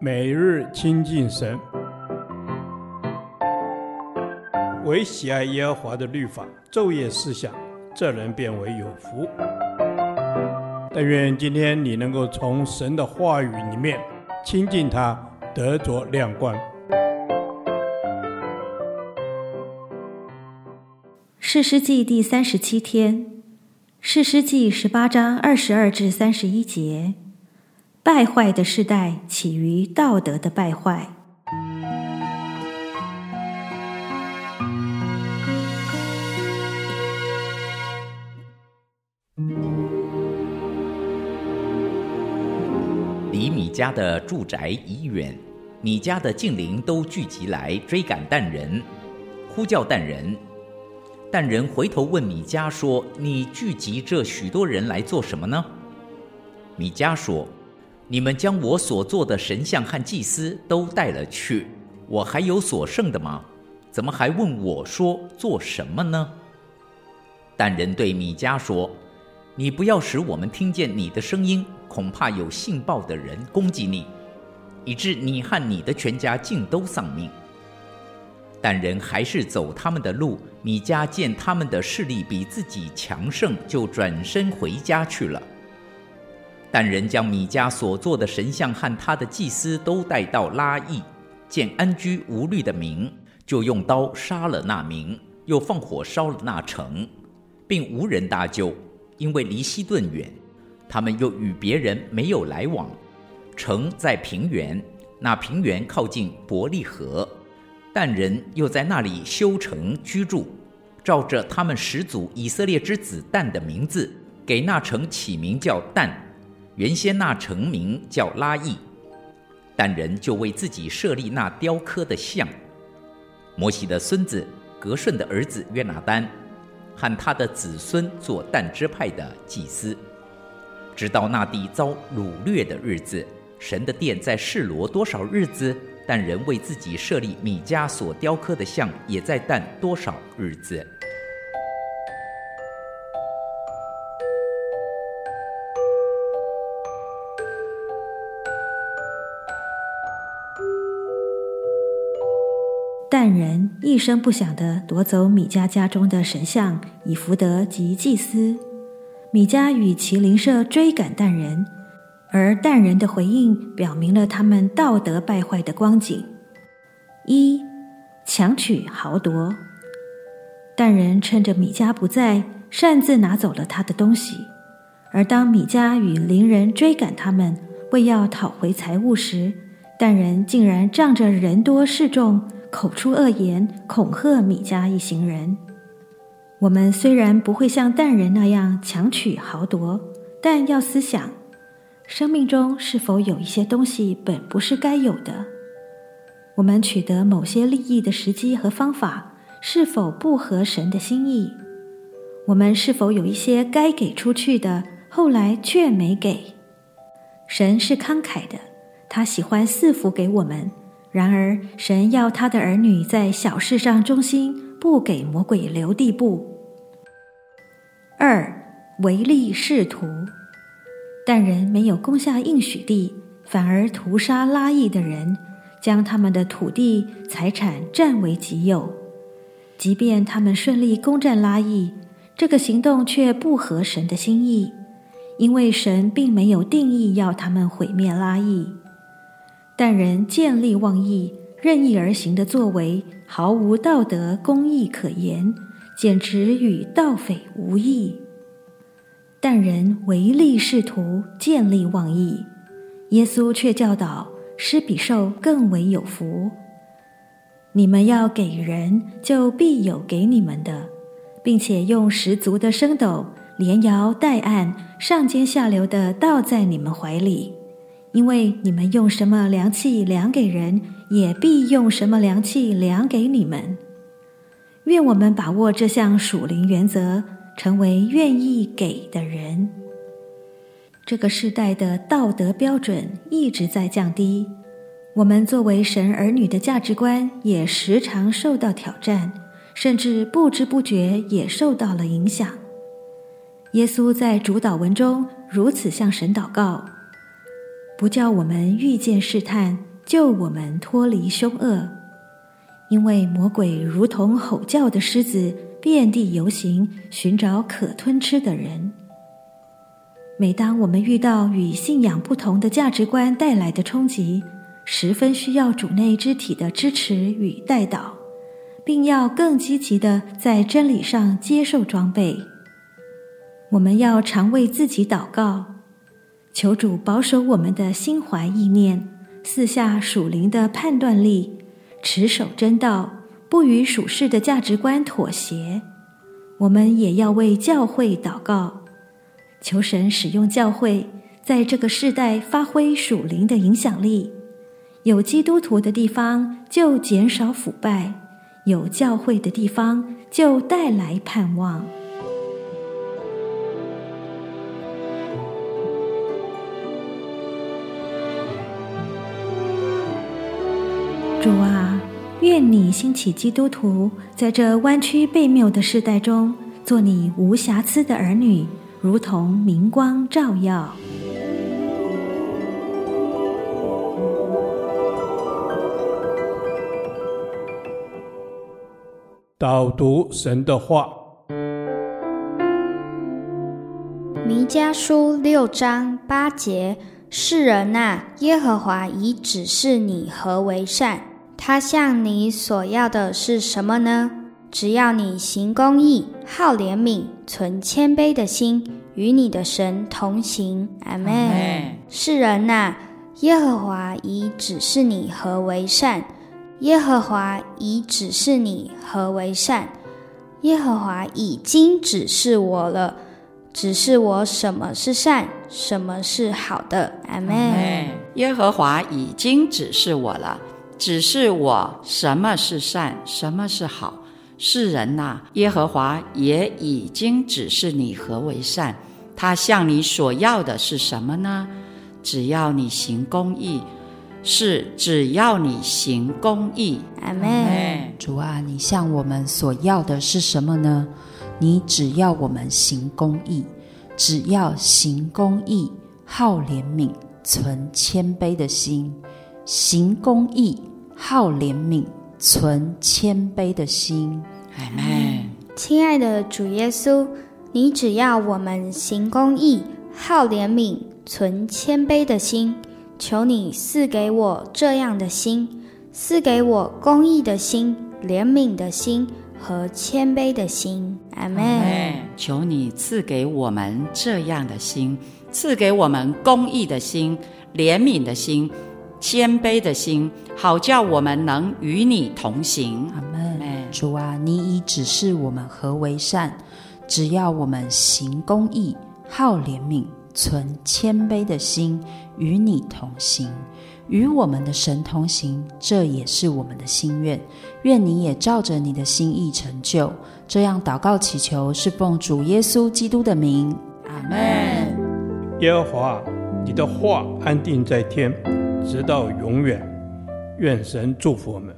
每日亲近神，唯喜爱耶和华的律法，昼夜思想，这人便为有福。但愿今天你能够从神的话语里面亲近他，得着亮光。士师记第三十七天，士师记十八章二十二至三十一节。败坏的世代起于道德的败坏。离米迦的住宅已远，米迦的近邻都聚集来追赶蛋人，呼叫蛋人。但人回头问米迦说：“你聚集这许多人来做什么呢？”米迦说。你们将我所做的神像和祭司都带了去，我还有所剩的吗？怎么还问我说做什么呢？但人对米迦说：“你不要使我们听见你的声音，恐怕有信报的人攻击你，以致你和你的全家尽都丧命。”但人还是走他们的路。米迦见他们的势力比自己强盛，就转身回家去了。但人将米迦所做的神像和他的祭司都带到拉亿，见安居无虑的民，就用刀杀了那民，又放火烧了那城，并无人搭救，因为离西顿远。他们又与别人没有来往。城在平原，那平原靠近伯利河。但人又在那里修城居住，照着他们始祖以色列之子但的名字，给那城起名叫但。原先那城名叫拉亿，但人就为自己设立那雕刻的像。摩西的孙子革顺的儿子约拿单，和他的子孙做但支派的祭司。直到那地遭掳掠的日子，神的殿在示罗多少日子，但人为自己设立米迦所雕刻的像，也在但多少日子。但人一声不响地夺走米迦家中的神像、以福德及祭司。米迦与其邻舍追赶但人，而但人的回应表明了他们道德败坏的光景：一、强取豪夺。但人趁着米迦不在，擅自拿走了他的东西；而当米迦与邻人追赶他们，为要讨回财物时，但人竟然仗着人多势众。口出恶言，恐吓米迦一行人。我们虽然不会像但人那样强取豪夺，但要思想，生命中是否有一些东西本不是该有的？我们取得某些利益的时机和方法，是否不合神的心意？我们是否有一些该给出去的，后来却没给？神是慷慨的，他喜欢赐福给我们。然而，神要他的儿女在小事上忠心，不给魔鬼留地步。二，唯利是图，但人没有攻下应许地，反而屠杀拉亿的人，将他们的土地财产占为己有。即便他们顺利攻占拉亿，这个行动却不合神的心意，因为神并没有定义要他们毁灭拉亿。但人见利忘义、任意而行的作为，毫无道德公义可言，简直与盗匪无异。但人唯利是图、见利忘义，耶稣却教导：施比受更为有福。你们要给人，就必有给你们的，并且用十足的升斗，连摇带按，上尖下流的倒在你们怀里。因为你们用什么量器量给人，也必用什么量器量给你们。愿我们把握这项属灵原则，成为愿意给的人。这个世代的道德标准一直在降低，我们作为神儿女的价值观也时常受到挑战，甚至不知不觉也受到了影响。耶稣在主祷文中如此向神祷告。不叫我们遇见试探，救我们脱离凶恶。因为魔鬼如同吼叫的狮子，遍地游行，寻找可吞吃的人。每当我们遇到与信仰不同的价值观带来的冲击，十分需要主内肢体的支持与带导，并要更积极的在真理上接受装备。我们要常为自己祷告，求主保守我们的心怀意念，四下属灵的判断力，持守真道，不与属世的价值观妥协。我们也要为教会祷告。求神使用教会，在这个世代发挥属灵的影响力。有基督徒的地方就减少腐败，有教会的地方就带来盼望。主啊，愿你兴起基督徒，在这弯曲悖谬的世代中，做你无瑕疵的儿女。如同明光照耀。导读神的话，弥迦书六章八节：世人呐、啊，耶和华已指示你何为善，他向你所要的是什么呢？只要你行公义，好怜悯，存谦卑的心，与你的神同行。阿门。世人呐、啊，耶和华已指示你何为善。耶和华已指示你何为善。耶和华已经指示我了，指示我什么是善，什么是好的。阿门。耶和华已经指示我了，指示我什么是善，什么是好。世人呐、啊，耶和华也已经指示你何为善，他向你所要的是什么呢？只要你行公义，是只要你行公义。阿门。主啊，你向我们所要的是什么呢？你只要我们行公义，只要行公义，好怜悯，存谦卑的心，行公义，好怜悯。存谦卑的心，阿门。亲爱的主耶稣，你只要我们行公义，好怜悯，存谦卑的心，求你赐给我这样的心，赐给我公义的心、怜悯的心和谦卑的心，阿门。求你赐给我们这样的心，赐给我们公义的心、怜悯的心。谦卑的心，好叫我们能与你同行。阿门。主啊，你已指示我们何为善，只要我们行公义，好怜悯，存谦卑的心，与你同行，与我们的神同行，这也是我们的心愿。愿你也照着你的心意成就。这样祷告祈求，是奉主耶稣基督的名。阿门。耶和华，你的话安定在天。直到永远，愿神祝福我们。